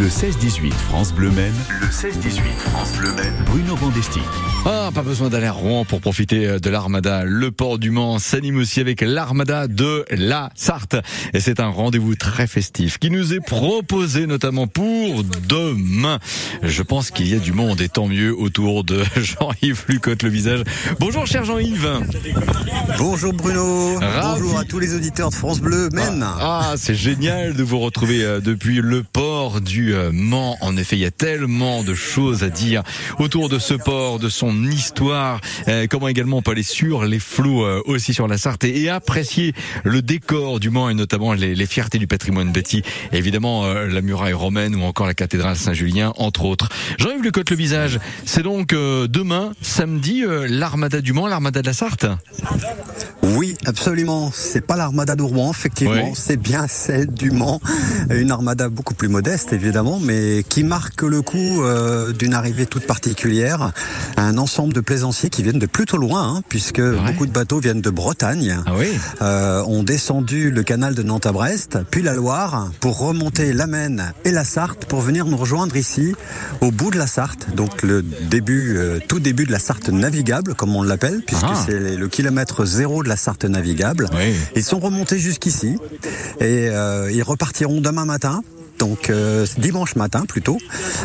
Le 16-18 France Bleu Maine. Le 16-18 France Bleu Maine. Bruno Vandesti. Ah, pas besoin d'aller à Rouen pour profiter euh, de l'Armada. Le port du Mans s'anime aussi avec l'Armada de la Sarthe. Et c'est un rendez-vous très festif qui nous est proposé notamment pour demain. Je pense qu'il y a du monde et tant mieux autour de Jean-Yves Lucotte le visage. Bonjour cher Jean-Yves. Bonjour Bruno. Ravi. Bonjour à tous les auditeurs de France Bleu Maine. Ah, c'est génial de vous retrouver euh, depuis le port du euh, Mans. En effet, il y a tellement de choses à dire autour de ce port, de son histoire, euh, comment également on peut aller sur les flots euh, aussi sur la Sarthe et, apprécier le décor du Mans et notamment les, les fiertés du patrimoine bâti. Évidemment, euh, la muraille romaine ou encore la cathédrale Saint-Julien, entre autres. Jean-Yves Lecotte le visage, c'est donc euh, demain, samedi, euh, l'Armada du Mans, l'Armada de la Sarthe. Oui, absolument. C'est pas l'armada de Rouen, effectivement. Oui. C'est bien celle du Mans. Une armada beaucoup plus modeste, évidemment, mais qui marque le coup euh, d'une arrivée toute particulière. Un ensemble de plaisanciers qui viennent de plutôt loin, hein, puisque beaucoup de bateaux viennent de Bretagne. Ah oui euh, ont descendu le canal de Nantes à Brest, puis la Loire, pour remonter la Maine et la Sarthe, pour venir nous rejoindre ici, au bout de la Sarthe, donc le début, euh, tout début de la Sarthe navigable, comme on l'appelle, puisque Ah. c'est le kilomètre zéro de la Sarthe navigable. Oui. Ils sont remontés jusqu'ici et euh, ils repartiront demain matin. Donc euh, dimanche matin plutôt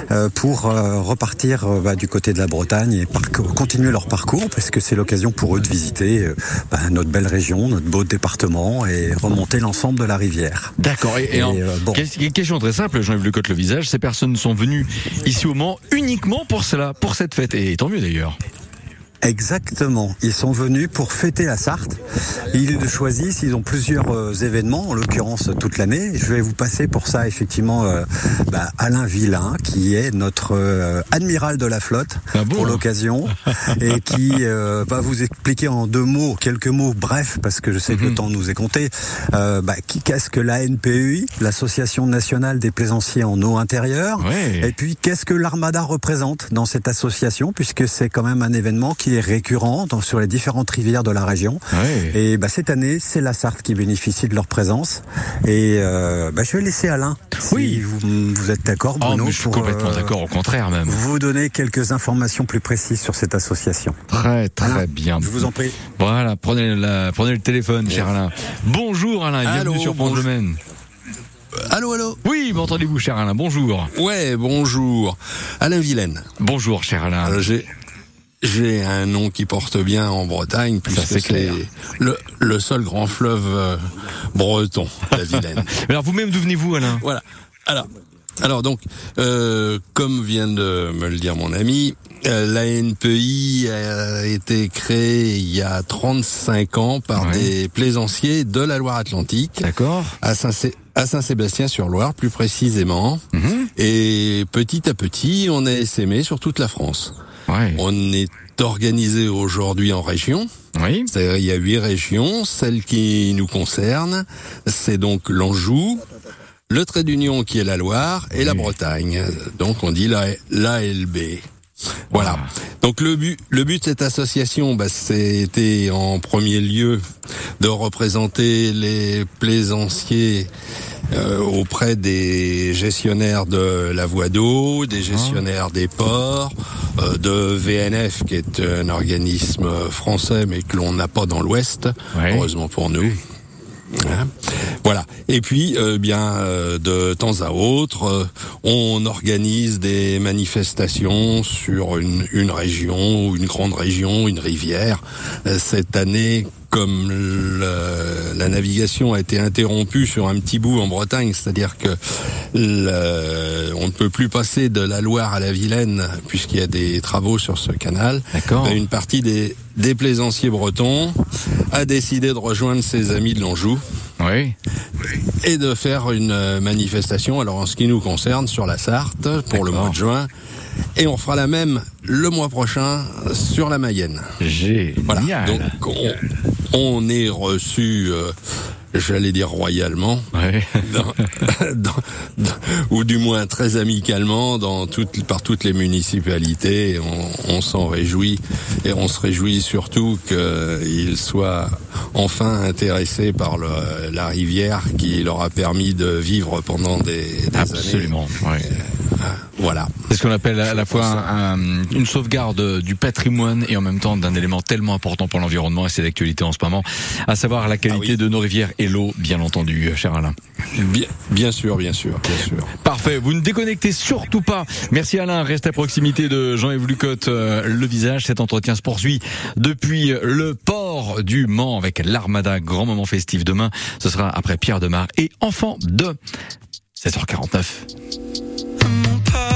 euh, pour euh, repartir bah, du côté de la Bretagne et continuer leur parcours parce que c'est l'occasion pour eux de visiter bah, notre belle région, notre beau département et remonter l'ensemble de la rivière. D'accord. Et, et Et, en- bon. ques- question très simple, Jean-Yves Lecotte le visage, ces personnes sont venues ici au Mans uniquement pour cela, pour cette fête. Et tant mieux d'ailleurs. Exactement. Ils sont venus pour fêter la Sarthe. Ils choisissent, ils ont plusieurs euh, événements, en l'occurrence toute l'année. Je vais vous passer pour ça effectivement euh, bah, Alain Villain, qui est notre euh, admiral de la flotte Ah bon pour l'occasion, et qui euh, va vous expliquer en deux mots, quelques mots brefs, parce que je sais que Mhm. le temps nous est compté, euh, bah, qu'est-ce que l'ANPEI, l'Association nationale des plaisanciers en eau intérieure, Ouais. et puis, qu'est-ce que l'Armada représente dans cette association, puisque c'est quand même un événement qui est récurrent dans- sur les différentes rivières de la région. Et bah, cette année, c'est la Sarthe qui bénéficie de leur présence. Et euh, bah, je vais laisser Alain, Oui. si vous, vous êtes d'accord, Bruno, mais je suis pour, complètement euh, d'accord, au contraire même. vous donner quelques informations plus précises sur cette association. Très très Alain, bien. Je vous en prie. Voilà, prenez, la, prenez le téléphone, cher Alain. Bonjour Alain, bienvenue sur France bonjour. Bleu Maine. Allô, allô Oui, m'entendez-vous, cher Alain? Bonjour. Ouais, bonjour. Alain Vilaine. Bonjour, cher Alain. Alors, j'ai, j'ai un nom qui porte bien en Bretagne, puisque c'est le, le seul grand fleuve euh, breton, la Vilaine. Mais Alors vous-même, d'où venez-vous, Alain? Voilà. Alors, alors donc, euh, comme vient de me le dire mon ami, euh, l'ANPI a été créée il y a 35 ans par Ouais. des plaisanciers de la Loire-Atlantique. D'accord. à Saint- à Saint-Sébastien-sur-Loire plus précisément. Mhm. Et petit à petit, on a essaimé sur toute la France. Ouais. On est organisé aujourd'hui en régions. Oui. C'est-à-dire, il y a huit régions. Celle qui nous concerne, c'est donc l'Anjou, le trait d'union qui est la Loire et la. Bretagne. Donc on dit la l'ALB. Voilà. Donc le but, le but de cette association, bah, c'était en premier lieu de représenter les plaisanciers euh, auprès des gestionnaires de la voie d'eau, des gestionnaires des ports, euh, de VNF qui est un organisme français mais que l'on n'a pas dans l'Ouest, Ouais. heureusement pour nous. Hein. Voilà. Et puis, euh, bien, euh, de temps à autre, euh, on organise des manifestations sur une, une région, une grande région, une rivière. Cette année, comme le- la navigation a été interrompue sur un petit bout en Bretagne, c'est-à-dire que le- on ne peut plus passer de la Loire à la Vilaine puisqu'il y a des travaux sur ce canal. D'accord. Ben, Une partie des, des plaisanciers bretons a décidé de rejoindre ses amis de l'Anjou Oui. et de faire une euh, manifestation, alors en ce qui nous concerne, sur la Sarthe pour le mois de juin. Et on fera la même le mois prochain sur la Mayenne. Génial. Voilà. Donc on, on est reçu euh, j'allais dire royalement, Ouais. dans- dans- dans- ou du moins très amicalement dans toutes, par toutes les municipalités. On, on s'en réjouit et on se réjouit surtout qu'ils soient enfin intéressés par le- la rivière qui leur a permis de vivre pendant des, des années. Absolument. ouais. Voilà. C'est ce qu'on appelle à la fois un- un- une sauvegarde du patrimoine et en même temps d'un élément tellement important pour l'environnement et c'est d'actualité en ce moment, à savoir la qualité Ah oui. de nos rivières et l'eau, bien entendu, cher Alain. Bien, bien sûr, bien sûr, bien sûr. Parfait, vous ne déconnectez surtout pas. Merci Alain, restez à proximité de Jean-Yves Lucotte, euh, le visage. Cet entretien se poursuit depuis le port du Mans avec l'Armada, grand moment festif demain. Ce sera après Pierre Demar et enfant de 16h49. Mon père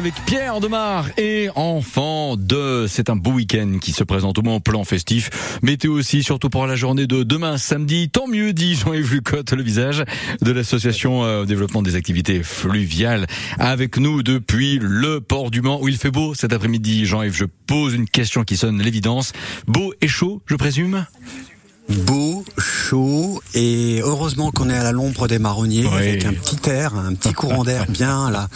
avec Pierre Demar et enfant de. C'est un beau week-end qui se présente au moins plan festif. Météo aussi, surtout pour la journée de demain samedi. Tant mieux, dit Jean-Yves Lucotte, le visage de l'association euh, développement des activités fluviales. Avec nous depuis le port du Mans où il fait beau cet après-midi. Jean-Yves, je pose une question qui sonne l'évidence. Beau et chaud, je présume? Beau, chaud et heureusement qu'on est à la l'ombre des marronniers Oui. avec un petit air, un petit courant d'air bien là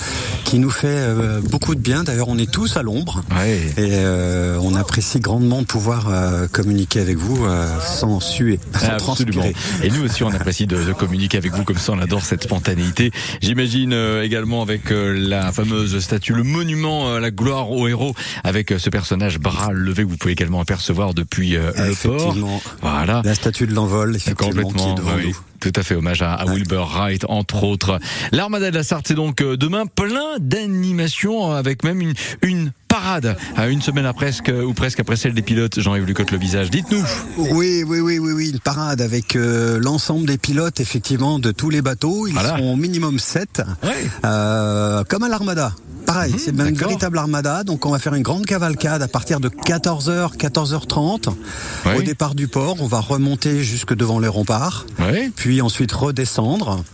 qui nous fait euh, beaucoup de bien. D'ailleurs, on est tous à l'ombre Ouais. et euh, on apprécie grandement de pouvoir euh, communiquer avec vous sans suer, sans Absolument. transpirer. Et nous aussi, on apprécie de, de communiquer avec vous comme ça. On adore cette spontanéité. J'imagine également avec la fameuse statue, le monument, la gloire aux héros, avec ce personnage bras levé que vous pouvez également apercevoir depuis le port. Voilà. La statue de l'envol, effectivement, qui est Complètement, devant oui. nous. Tout à fait, hommage à, Wilbur Wright, entre autres. L'Armada de la Sarthe, c'est donc euh, demain plein d'animations, euh, avec même une, une parade, à une semaine après, presque, ou presque après celle des pilotes. Jean-Yves Lucotte, le visage. Dites-nous. Oui, oui, oui, oui, oui, une parade avec euh, l'ensemble des pilotes, effectivement, de tous les bateaux. Ils Voilà. seront au minimum 7, Ouais. euh, comme à l'Armada. Pareil, c'est une véritable armada, donc on va faire une grande cavalcade à partir de 14h, 14h30. Ouais. Au départ du port, on va remonter jusque devant les remparts, puis ensuite redescendre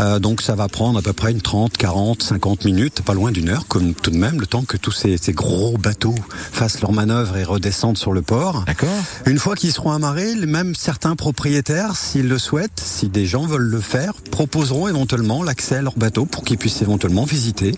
Euh, donc ça va prendre à peu près une 30, 40, 50 minutes, pas loin d'une heure, comme tout de même, le temps que tous ces, ces gros bateaux fassent leur manœuvre et redescendent sur le port. D'accord. Une fois qu'ils seront amarrés, même certains propriétaires, s'ils le souhaitent, si des gens veulent le faire, proposeront éventuellement l'accès à leur bateau pour qu'ils puissent éventuellement visiter,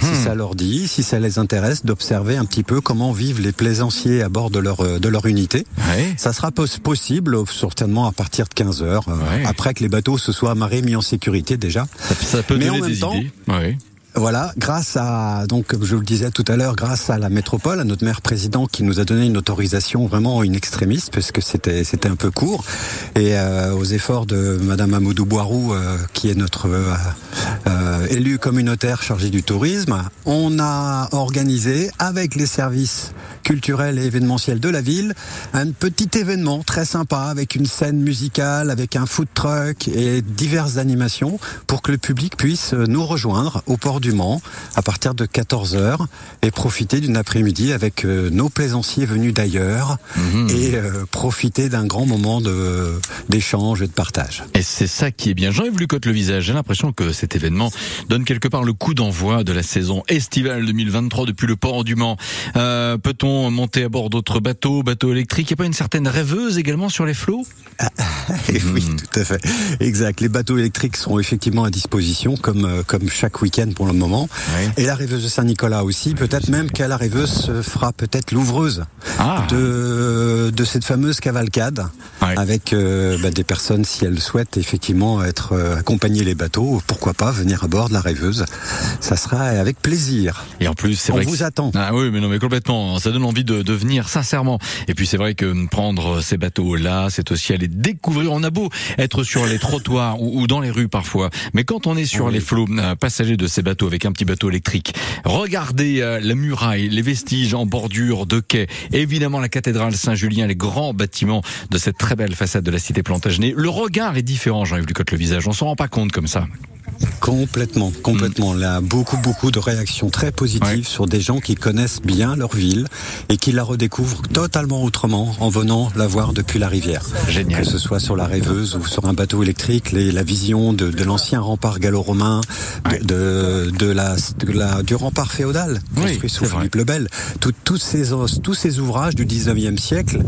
si ça leur dit, si ça les intéresse, d'observer un petit peu comment vivent les plaisanciers à bord de leur euh, de leur unité. Ouais. Ça sera pos- possible certainement à partir de 15 heures, euh, Ouais. après que les bateaux se soient amarrés, mis en sécurité déjà. Ça, ça peut Mais en même des temps- idées. Ouais. Voilà, grâce à donc je vous le disais tout à l'heure, grâce à la métropole, à notre maire président qui nous a donné une autorisation vraiment une extrémiste parce que c'était c'était un peu court. Et euh, aux efforts de Madame Amoudou Boirou euh, qui est notre euh, euh, élu communautaire chargé du tourisme, on a organisé avec les services culturels et événementiels de la ville un petit événement très sympa avec une scène musicale, avec un food truck et diverses animations pour que le public puisse nous rejoindre au port du Mans à partir de 14h et profiter d'une après-midi avec euh, nos plaisanciers venus d'ailleurs Mhm. et euh, profiter d'un grand moment d'échange et de partage. Et c'est ça qui est bien. Jean-Yves Lucotte le visage. J'ai l'impression que cet événement donne quelque part le coup d'envoi de la saison estivale 2023 depuis le port du Mans. Euh, Peut-on monter à bord d'autres bateaux, bateaux électriques Il n'y a pas une certaine rêveuse également sur les flots? Et oui, Mhm. tout à fait. Exact. Les bateaux électriques sont effectivement à disposition, comme euh, comme chaque week-end pour le moment. Et la rêveuse de Saint-Nicolas aussi. Peut-être même qu'à la rêveuse se fera peut-être l'ouvreuse Ah, de de cette fameuse cavalcade avec euh, bah, des personnes si elles souhaitent effectivement être euh, accompagner les bateaux. Pourquoi pas venir à bord de la rêveuse Ça sera avec plaisir. et en plus, c'est On vrai que vous attend. Ah oui, mais non, mais complètement. Ça donne envie de, de venir, sincèrement. Et puis c'est vrai que prendre ces bateaux-là, c'est aussi aller découvrir. On a beau être sur les trottoirs ou, ou dans les rues parfois, mais quand on est sur Oui. les flots euh, passagers de ces bateaux avec un petit bateau électrique, regardez euh, la muraille, les vestiges en bordure de quai, évidemment la cathédrale Saint-Julien, les grands bâtiments de cette très belle façade de la cité Plantagenet. Le regard est différent, Jean-Yves Ducotte, le visage. On s'en rend pas compte comme ça. Complètement, complètement. Là, beaucoup, beaucoup de réactions très positives Ouais. sur des gens qui connaissent bien leur ville et qui la redécouvrent totalement autrement en venant la voir depuis la rivière. Génial. Que ce soit sur la rêveuse ou sur un bateau électrique, les- la vision de, de l'ancien rempart gallo-romain, de, de, de la, de la- du rempart féodal Oui, construit sous c'est vrai. Philippe le Bel. Tout- tous ces os- tous ces ouvrages du 19e siècle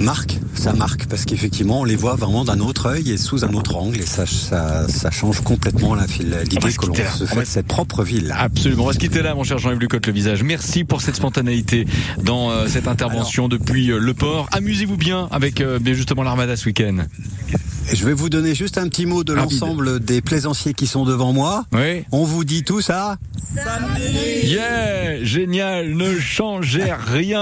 marquent, ça marque parce qu'effectivement on les voit vraiment d'un autre œil et sous un autre angle et ça, ça, ça change complètement va l'idée que l'on se fait cette propre ville. Absolument. On va se quitter là, mon cher Jean-Yves Lucotte, le visage. Merci pour cette spontanéité dans euh, cette intervention depuis euh, le port. Amusez-vous bien avec euh, bien justement l'Armada ce week-end. Je vais vous donner juste un petit mot de l'ensemble des plaisanciers qui sont devant moi. Oui. On vous dit tout ça Yeah, génial. Ne changez rien.